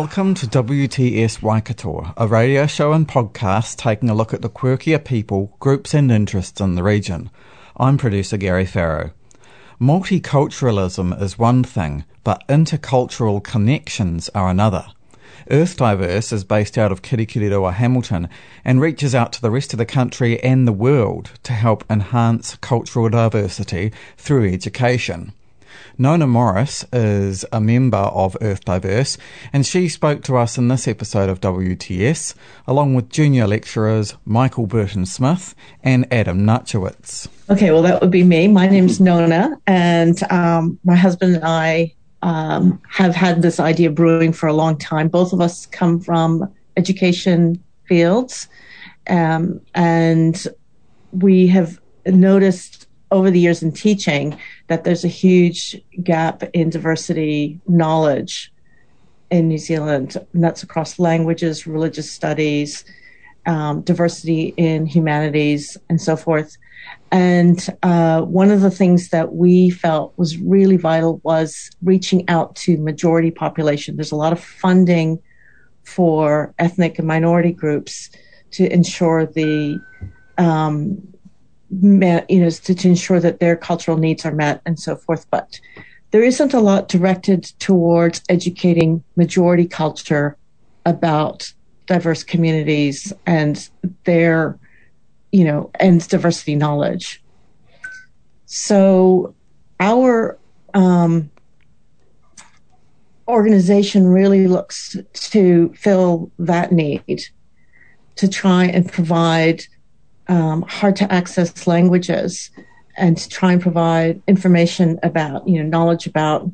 Welcome to WTS Waikato, a radio show and podcast taking a look at the quirkier people, groups and interests in the region. I'm producer Gary Farrow. Multiculturalism is one thing, but intercultural connections are another. Earth Diverse is based out of Kirikiriroa, Hamilton, and reaches out to the rest of the country and the world to help enhance cultural diversity through education. Nona Morris is a member of Earth Diverse, and she spoke to us in this episode of WTS, along with junior lecturers Michael Burton Smith and Adam Nachowitz. Okay, well, that would be me. My name's Nona, and um, my husband and I um, have had this idea brewing for a long time. Both of us come from education fields, um, and we have noticed over the years in teaching that there's a huge gap in diversity knowledge in New Zealand, and that's across languages, religious studies, um, diversity in humanities, and so forth. And uh, one of the things that we felt was really vital was reaching out to majority population. There's a lot of funding for ethnic and minority groups to ensure the um, you know, to, to ensure that their cultural needs are met and so forth. But there isn't a lot directed towards educating majority culture about diverse communities and their, you know, and diversity knowledge. So our um, organization really looks to fill that need to try and provide um, hard to access languages and to try and provide information about, you know, knowledge about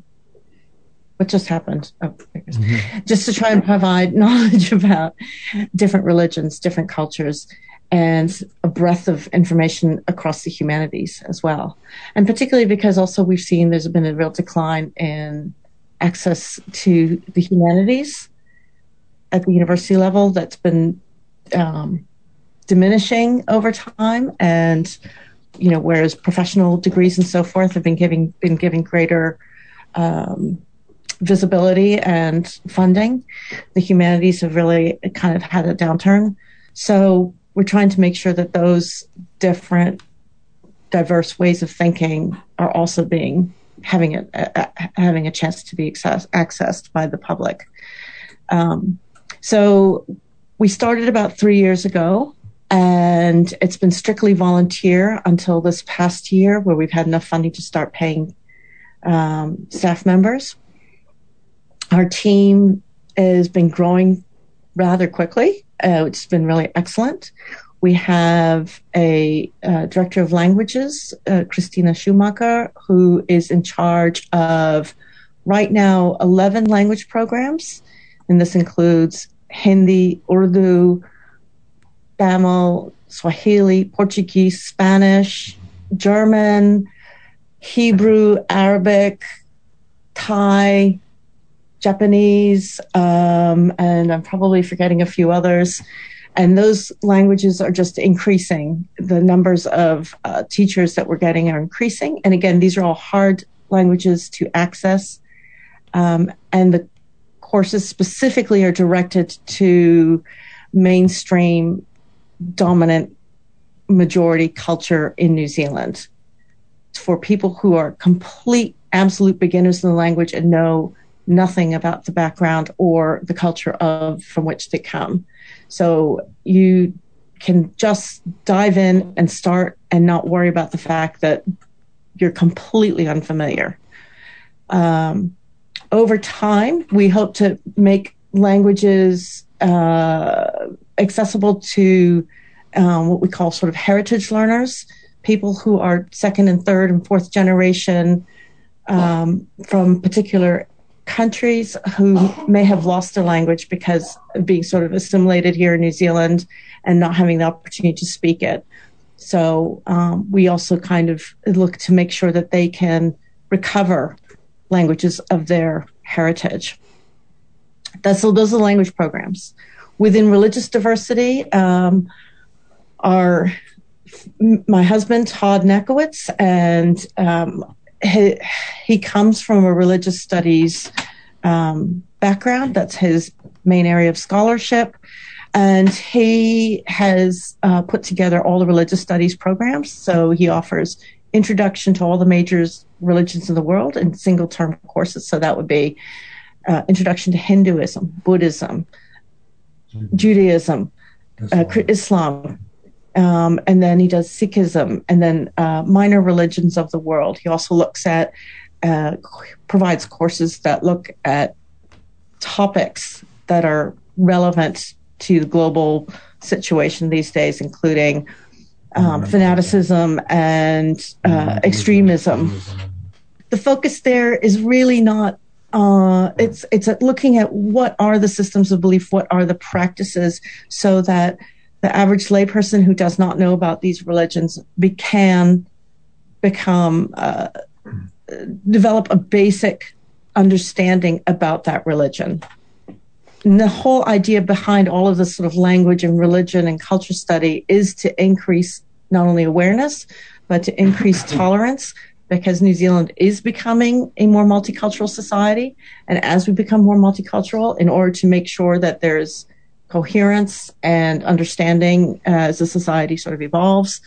what just happened. Oh, mm-hmm. Just to try and provide knowledge about different religions, different cultures, and a breadth of information across the humanities as well. And particularly because also we've seen there's been a real decline in access to the humanities at the university level that's been um, diminishing over time. And you know whereas professional degrees and so forth have been giving been giving greater um, visibility and funding the humanities have really kind of had a downturn. So we're trying to make sure that those different diverse ways of thinking are also being having a, a having a chance to be access, accessed by the public. Um, so we started about three years ago and it's been strictly volunteer until this past year, where we've had enough funding to start paying um, staff members. Our team has been growing rather quickly. Uh, it's been really excellent. We have a uh, director of languages, uh, Christina Schumacher, who is in charge of right now 11 language programs. And this includes Hindi, Urdu, Tamil, Swahili, Portuguese, Spanish, German, Hebrew, Arabic, Thai, Japanese, um, and I'm probably forgetting a few others. And those languages are just increasing. The numbers of uh, teachers that we're getting are increasing. And again, these are all hard languages to access. Um, and the courses specifically are directed to mainstream dominant majority culture in New Zealand. For people who are complete, absolute beginners in the language and know nothing about the background or the culture of from which they come. So you can just dive in and start and not worry about the fact that you're completely unfamiliar. Um, over time, we hope to make languages uh, accessible to um, what we call sort of heritage learners. people who are second and third and fourth generation um, from particular countries who may have lost their language because of being sort of assimilated here in New Zealand and not having the opportunity to speak it. So um, we also kind of look to make sure that they can recover languages of their heritage. That's those are language programs. Within religious diversity, um, our my husband Todd Nachowitz and um, he, he comes from a religious studies um, background. That's his main area of scholarship. And he has uh, put together all the religious studies programs. So he offers introduction to all the major religions in the world in single term courses. So that would be uh, introduction to Hinduism, Buddhism, mm-hmm. Judaism, uh, Islam, um, and then he does Sikhism, and then uh, minor religions of the world. He also looks at, uh, provides courses that look at topics that are relevant to the global situation these days, including um, fanaticism and uh, extremism. The focus there is really not. Uh, it's it's looking at what are the systems of belief, what are the practices, so that the average layperson who does not know about these religions be, can become uh, develop a basic understanding about that religion. And the whole idea behind all of this sort of language and religion and culture study is to increase not only awareness, but to increase tolerance because New Zealand is becoming a more multicultural society. And as we become more multicultural, in order to make sure that there's coherence and understanding uh, as the society sort of evolves.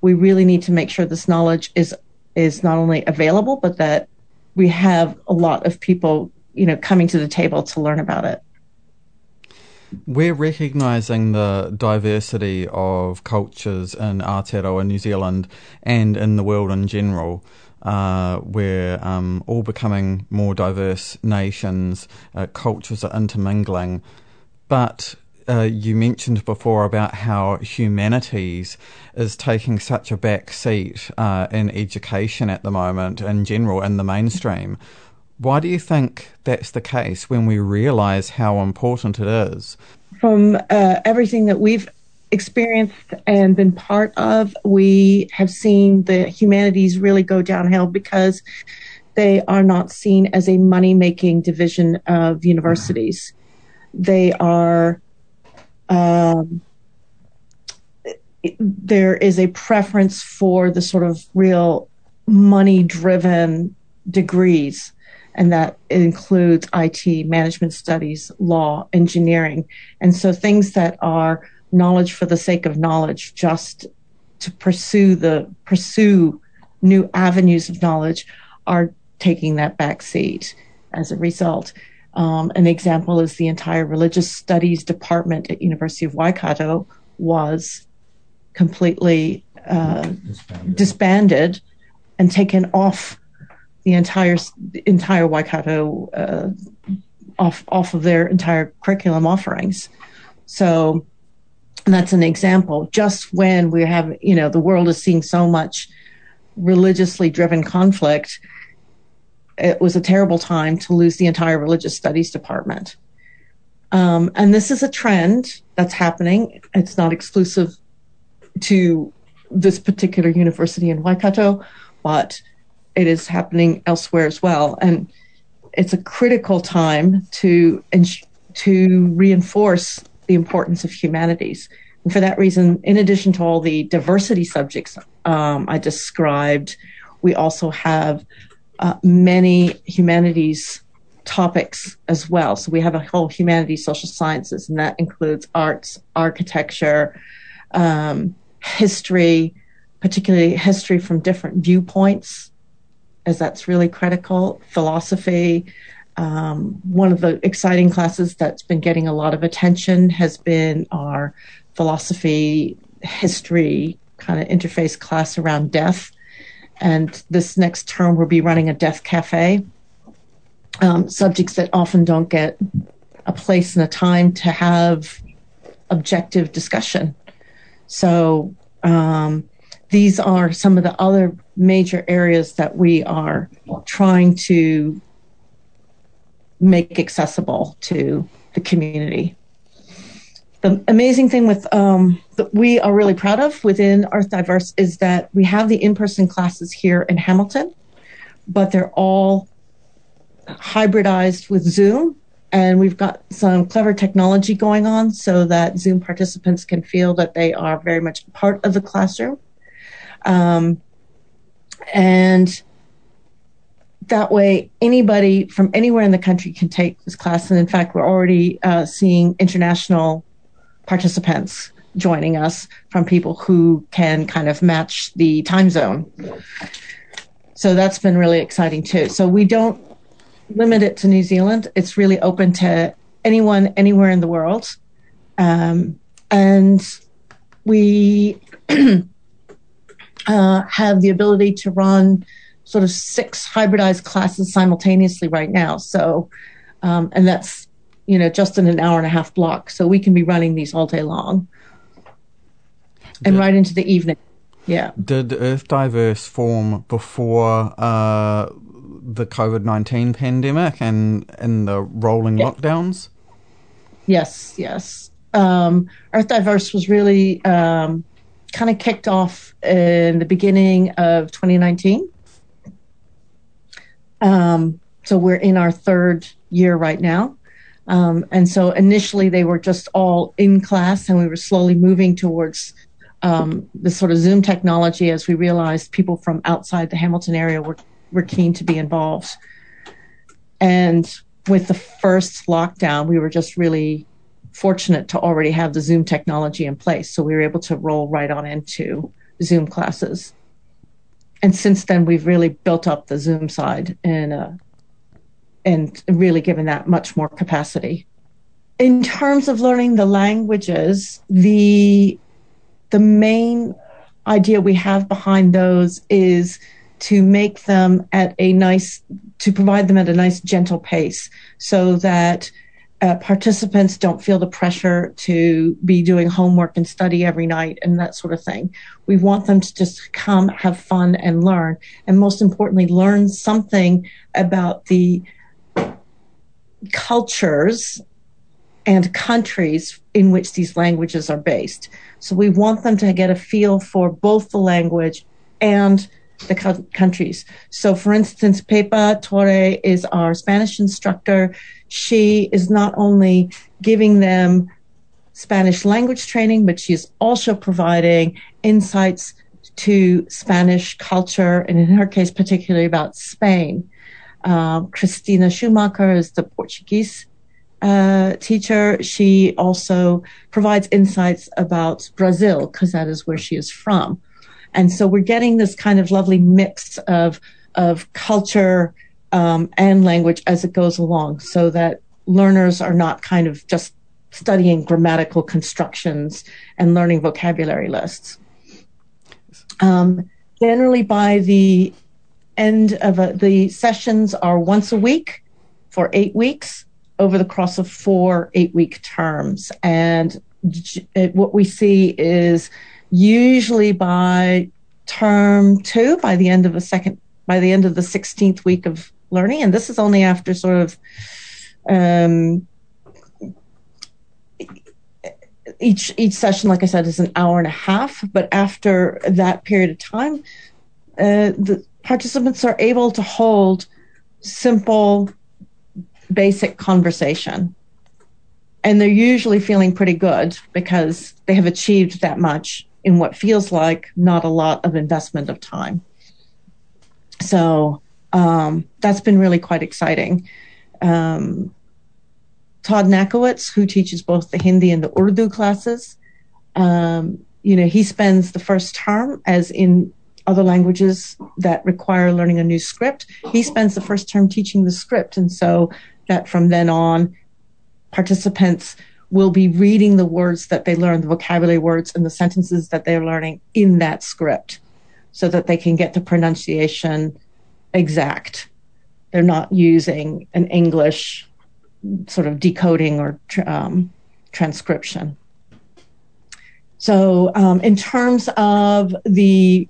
We really need to make sure this knowledge is is not only available, but that we have a lot of people, you know, coming to the table to learn about it. We're recognising the diversity of cultures in Aotearoa, New Zealand, and in the world in general. Uh, we're um, all becoming more diverse nations, uh, cultures are intermingling. But uh, you mentioned before about how humanities is taking such a back seat uh, in education at the moment in general in the mainstream. Why do you think that's the case when we realise how important it is? From uh, everything that we've experienced and been part of, we have seen the humanities really go downhill because they are not seen as a money making division of universities. They are, um, there is a preference for the sort of real money driven degrees. And that includes IT, management studies, law, engineering. And so things that are knowledge for the sake of knowledge, just to pursue the, pursue new avenues of knowledge are taking that back seat as a result. Um, an example is the entire religious studies department at University of Waikato was completely uh, disbanded. disbanded. and taken off the entire entire Waikato uh, off off of their entire curriculum offerings. So that's an example. Just when we have, you know, the world is seeing so much religiously driven conflict it was a terrible time to lose the entire religious studies department. Um, and this is a trend that's happening. It's not exclusive to this particular university in Waikato, but it is happening elsewhere as well. And it's a critical time to to reinforce the importance of humanities. And for that reason, in addition to all the diversity subjects um, I described, we also have uh, many humanities topics as well. So we have a whole humanities, social sciences, and that includes arts, architecture, um, history, particularly history from different viewpoints, as that's really critical, philosophy. Um, one of the exciting classes that's been getting a lot of attention has been our philosophy, history kind of interface class around death and this next term we'll be running a death cafe. Um, subjects that often don't get a place and a time to have objective discussion. So um, these are some of the other major areas that we are trying to make accessible to the community. The amazing thing with um, that we are really proud of within Earth Diverse is that we have the in-person classes here in Hamilton, but they're all hybridized with Zoom and we've got some clever technology going on so that Zoom participants can feel that they are very much part of the classroom. Um, and that way, anybody from anywhere in the country can take this class. And in fact, we're already uh, seeing international participants joining us from people who can kind of match the time zone. So that's been really exciting too. So we don't limit it to New Zealand. It's really open to anyone anywhere in the world. Um, and we have the ability to run sort of six hybridized classes simultaneously right now. So, um, and that's, you know, just in an hour and a half block. So we can be running these all day long and right into the evening. Yeah. Did Earth Diverse form before uh, the COVID 19 pandemic and, and the rolling yeah. lockdowns? Yes, yes. Um, Earth Diverse was really um, kind of kicked off in the beginning of 2019. Um, so we're in our third year right now. Um, and so initially they were just all in class, and we were slowly moving towards um, the sort of Zoom technology as we realized people from outside the Hamilton area were were keen to be involved. And with the first lockdown, we were just really fortunate to already have the Zoom technology in place. So we were able to roll right on into Zoom classes. And since then, we've really built up the Zoom side and, uh, and really given that much more capacity. In terms of learning the languages, the, the main idea we have behind those is to make them at a nice, to provide them at a nice gentle pace so that uh, participants don't feel the pressure to be doing homework and study every night and that sort of thing. We want them to just come, have fun, and learn. And most importantly, learn something about the cultures and countries in which these languages are based. So we want them to get a feel for both the language and the co- countries. So, for instance, Pepa Torre is our Spanish instructor. She is not only giving them Spanish language training, but she is also providing insights to Spanish culture, and in her case, particularly about Spain. Uh, Christina Schumacher is the Portuguese uh, teacher. She also provides insights about Brazil because that is where she is from. And so we're getting this kind of lovely mix of, of culture um, and language as it goes along so that learners are not kind of just studying grammatical constructions and learning vocabulary lists. Um, generally, by the end of a, the sessions are once a week for eight weeks over the course of four eight week terms. And what we see is usually by term two, by the end of the second, by the end of the 16th week of learning. And this is only after sort of, um, each each session, like I said, is an hour and a half. But after that period of time, uh, the participants are able to hold simple, basic conversation, and they're usually feeling pretty good because they have achieved that much in what feels like not a lot of investment of time. So um, that's been really quite exciting. Um, Todd Nachowitz, who teaches both the Hindi and the Urdu classes, um, you know, he spends the first term, as in other languages that require learning a new script, he spends the first term teaching the script. And so that from then on, participants will be reading the words that they learn, the vocabulary words and the sentences that they're learning in that script so that they can get the pronunciation exact. They're not using an English sort of decoding or um, transcription. So, um, in terms of the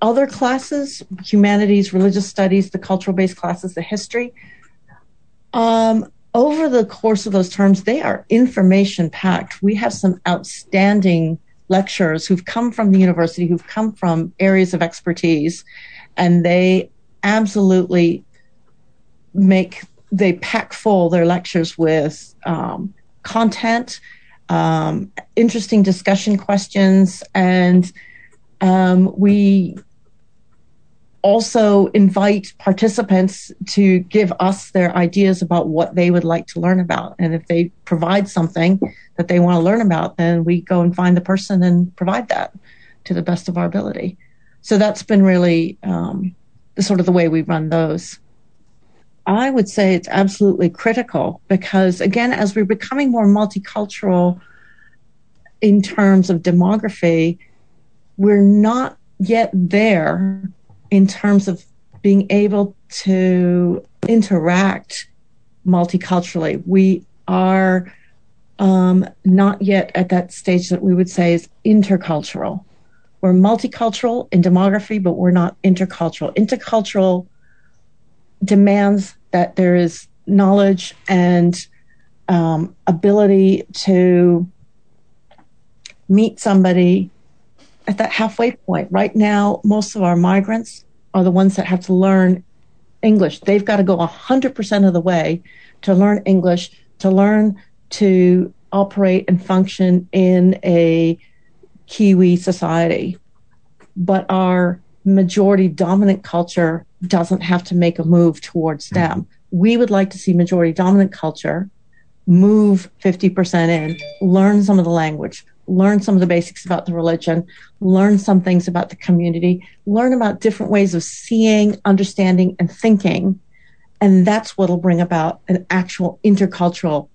other classes, humanities, religious studies, the cultural based classes, the history, um, over the course of those terms, they are information packed. We have some outstanding lecturers who've come from the university, who've come from areas of expertise, and they absolutely make they pack full their lectures with um, content, um, interesting discussion questions, and um, we also invite participants to give us their ideas about what they would like to learn about. And if they provide something that they want to learn about, then we go and find the person and provide that to the best of our ability. So that's been really um, sort of the way we run those. I would say it's absolutely critical because, again, as we're becoming more multicultural in terms of demography, we're not yet there in terms of being able to interact multiculturally. We are um, not yet at that stage that we would say is intercultural. We're multicultural in demography, but we're not intercultural. Intercultural demands that there is knowledge and um, ability to meet somebody at that halfway point. Right now, most of our migrants are the ones that have to learn English. They've got to go 100% of the way to learn English, to learn to operate and function in a Kiwi society. But our majority dominant culture doesn't have to make a move towards mm-hmm. them. We would like to see majority dominant culture move 50% in, learn some of the language, learn some of the basics about the religion, learn some things about the community, learn about different ways of seeing, understanding, and thinking. And that's what will bring about an actual intercultural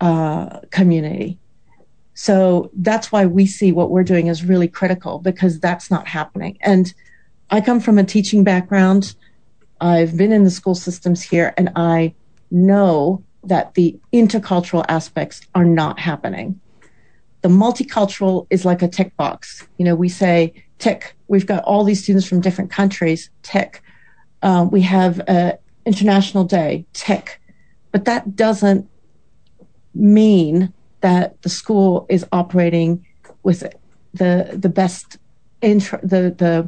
uh, community. So that's why we see what we're doing as really critical because that's not happening. And I come from a teaching background. I've been in the school systems here and I know that the intercultural aspects are not happening. The multicultural is like a tick box. You know, we say tick, we've got all these students from different countries, tick. Uh, we have an international day, tick. But that doesn't mean that the school is operating with the the best int- the the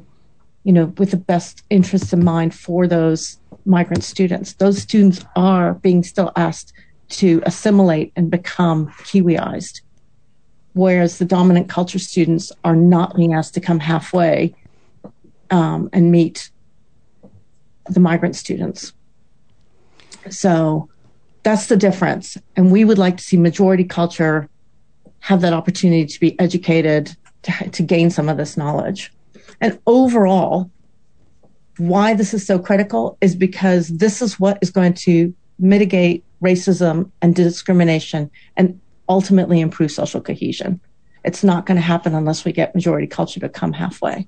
you know with the best interests in mind for those migrant students. Those students are being still asked to assimilate and become Kiwiized, whereas the dominant culture students are not being asked to come halfway um, and meet the migrant students. So that's the difference. And we would like to see majority culture have that opportunity to be educated, to, to gain some of this knowledge. And overall, why this is so critical is because this is what is going to mitigate racism and discrimination and ultimately improve social cohesion. It's not going to happen unless we get majority culture to come halfway.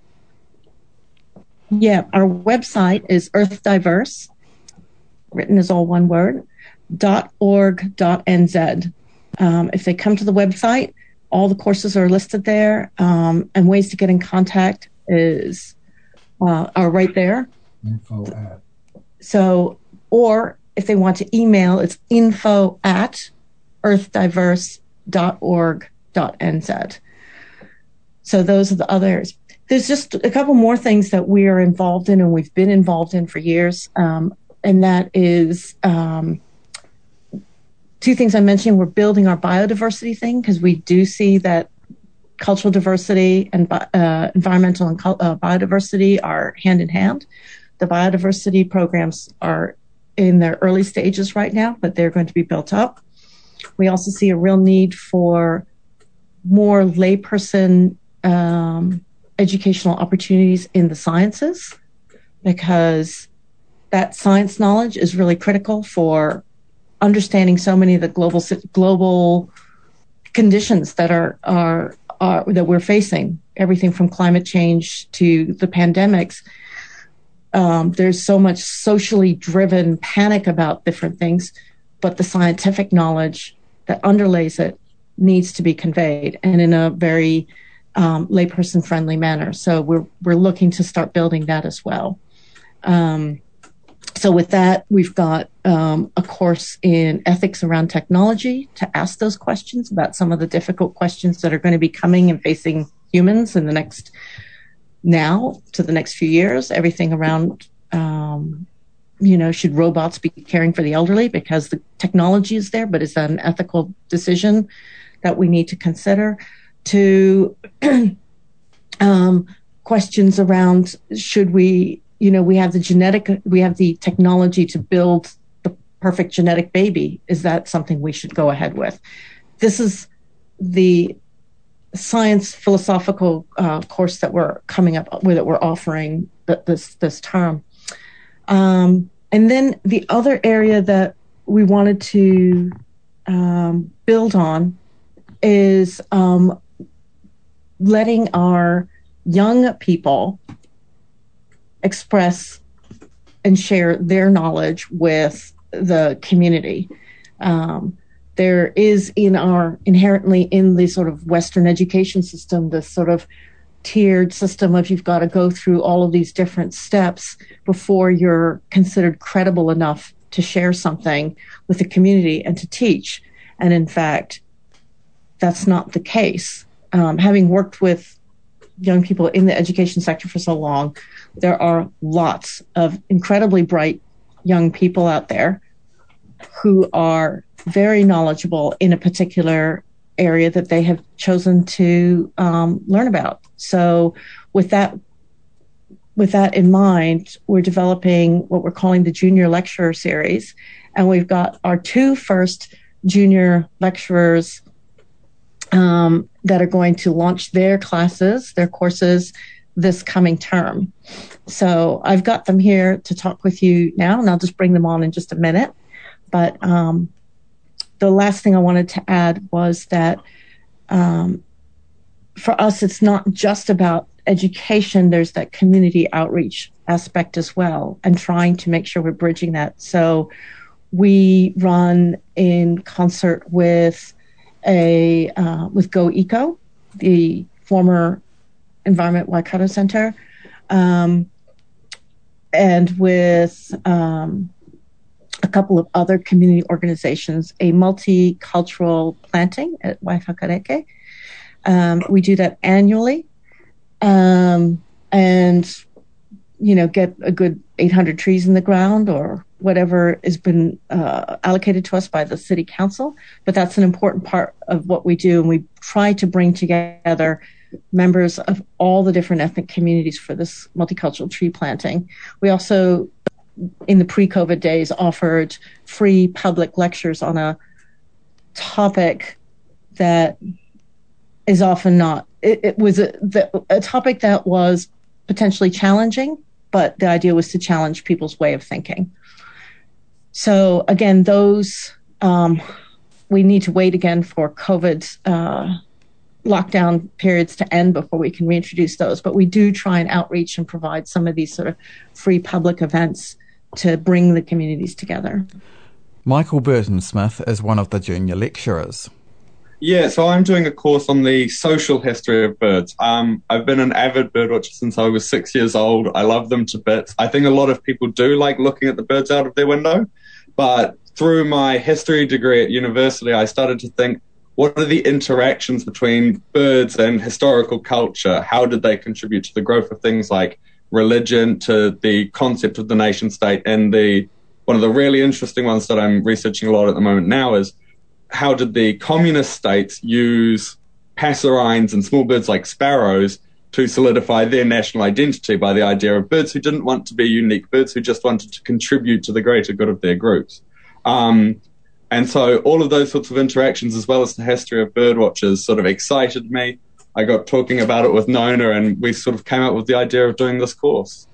Yeah, our website is Earth Diverse, written as all one word, dot .org.nz. Um, if they come to the website, all the courses are listed there, um, and ways to get in contact is uh, are right there. Info at. So, or if they want to email, it's info at earthdiverse.org.nz. So those are the others. There's just a couple more things that we are involved in and we've been involved in for years. Um, and that is um, two things I mentioned. We're building our biodiversity thing because we do see that cultural diversity and uh, environmental and uh, biodiversity are hand in hand. The biodiversity programs are in their early stages right now, but they're going to be built up. We also see a real need for more layperson um, educational opportunities in the sciences because that science knowledge is really critical for understanding so many of the global global conditions that are are, are that we're facing, everything from climate change to the pandemics. Um, there's so much socially driven panic about different things, but the scientific knowledge that underlays it needs to be conveyed and in a very um, layperson friendly manner. So we're we're looking to start building that as well. Um, so with that, we've got um, a course in ethics around technology to ask those questions about some of the difficult questions that are going to be coming and facing humans in the next now to the next few years. Everything around um, you know, should robots be caring for the elderly because the technology is there, but is that an ethical decision that we need to consider? To um, questions around should we, you know, we have the genetic, we have the technology to build the perfect genetic baby. Is that something we should go ahead with? This is the science philosophical uh, course that we're coming up with that we're offering this this term. Um, and then the other area that we wanted to um, build on is um, letting our young people express and share their knowledge with the community. Um, there is in our inherently in the sort of Western education system this sort of tiered system of you've got to go through all of these different steps before you're considered credible enough to share something with the community and to teach. And in fact, that's not the case. Um, having worked with young people in the education sector for so long, there are lots of incredibly bright young people out there who are very knowledgeable in a particular area that they have chosen to um, learn about. So, with that with that in mind, we're developing what we're calling the junior lecturer series, and we've got our two first junior lecturers um, that are going to launch their classes, their courses this coming term. So I've got them here to talk with you now, and I'll just bring them on in just a minute. But um, the last thing I wanted to add was that um, for us, it's not just about education. There's that community outreach aspect as well, and trying to make sure we're bridging that. So we run in concert with a uh, with Go Eco, the former Environment Waikato Center, um, and with um, a couple of other community organizations, a multicultural planting at Waiwhakareke. Um, we do that annually. Um, and, you know, get a good 800 trees in the ground or whatever has been uh, allocated to us by the city council. But that's an important part of what we do. And we try to bring together members of all the different ethnic communities for this multicultural tree planting. We also in the pre-COVID days offered free public lectures on a topic that is often not. It, it was a, the, a topic that was potentially challenging, but the idea was to challenge people's way of thinking. So again, those um, we need to wait again for COVID uh, lockdown periods to end before we can reintroduce those. But we do try and outreach and provide some of these sort of free public events to bring the communities together. Michael Burton Smith is one of the junior lecturers. Yeah, so I'm doing a course on the social history of birds. Um, I've been an avid birdwatcher since I was six years old. I love them to bits. I think a lot of people do like looking at the birds out of their window, but through my history degree at university, I started to think, what are the interactions between birds and historical culture? How did they contribute to the growth of things like religion to the concept of the nation state. And the one of the really interesting ones that I'm researching a lot at the moment now is how did the communist states use passerines and small birds like sparrows to solidify their national identity by the idea of birds who didn't want to be unique, birds who just wanted to contribute to the greater good of their groups. Um, and so all of those sorts of interactions, as well as the history of bird watchers, sort of excited me. I got talking about it with Nona, and we sort of came up with the idea of doing this course.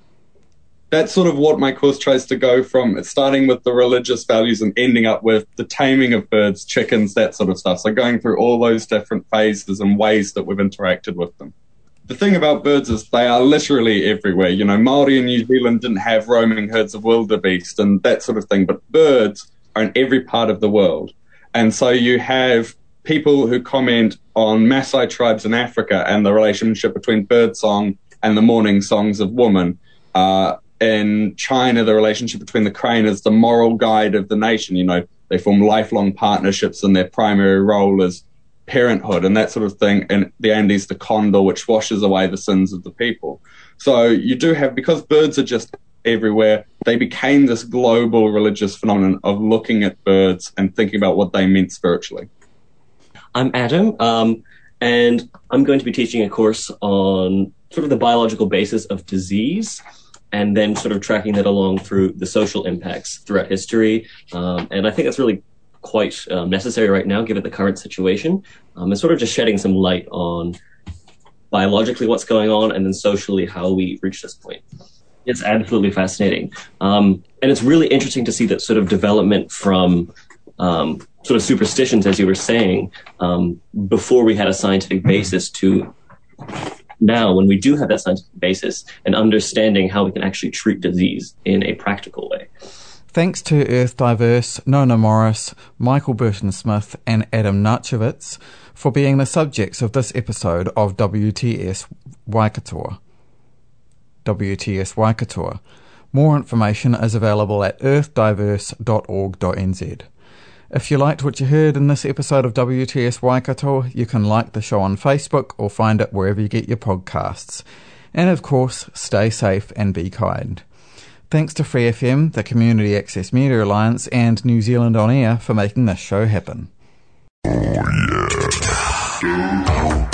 That's sort of what my course tries to go from. It's starting with the religious values and ending up with the taming of birds, chickens, that sort of stuff. So going through all those different phases and ways that we've interacted with them. The thing about birds is they are literally everywhere. You know, Maori in New Zealand didn't have roaming herds of wildebeest and that sort of thing, but birds are in every part of the world. And so you have people who comment on Maasai tribes in Africa and the relationship between birdsong and the morning songs of women. Uh, in China, the relationship between the crane is the moral guide of the nation. You know, they form lifelong partnerships, and their primary role is parenthood and that sort of thing. And the Andes, the condor, which washes away the sins of the people. So you do have, because birds are just everywhere, they became this global religious phenomenon of looking at birds and thinking about what they meant spiritually. I'm Adam, um, and I'm going to be teaching a course on sort of the biological basis of disease and then sort of tracking that along through the social impacts throughout history. Um, and I think that's really quite um, necessary right now, given the current situation, um, and sort of just shedding some light on biologically what's going on and then socially how we reach this point. It's absolutely fascinating. Um, and it's really interesting to see that sort of development from sort of superstitions, as you were saying, um, before we had a scientific basis to now when we do have that scientific basis and understanding how we can actually treat disease in a practical way. Thanks to Earth Diverse, Nona Morris, Michael Burton Smith, and Adam Nachowitz for being the subjects of this episode of WTS Waikato. WTS Waikato. More information is available at earthdiverse.org.nz. If you liked what you heard in this episode of WTS Waikato, you can like the show on Facebook or find it wherever you get your podcasts. And of course, stay safe and be kind. Thanks to Free FM, the Community Access Media Alliance, and New Zealand On Air for making this show happen. Oh, yeah.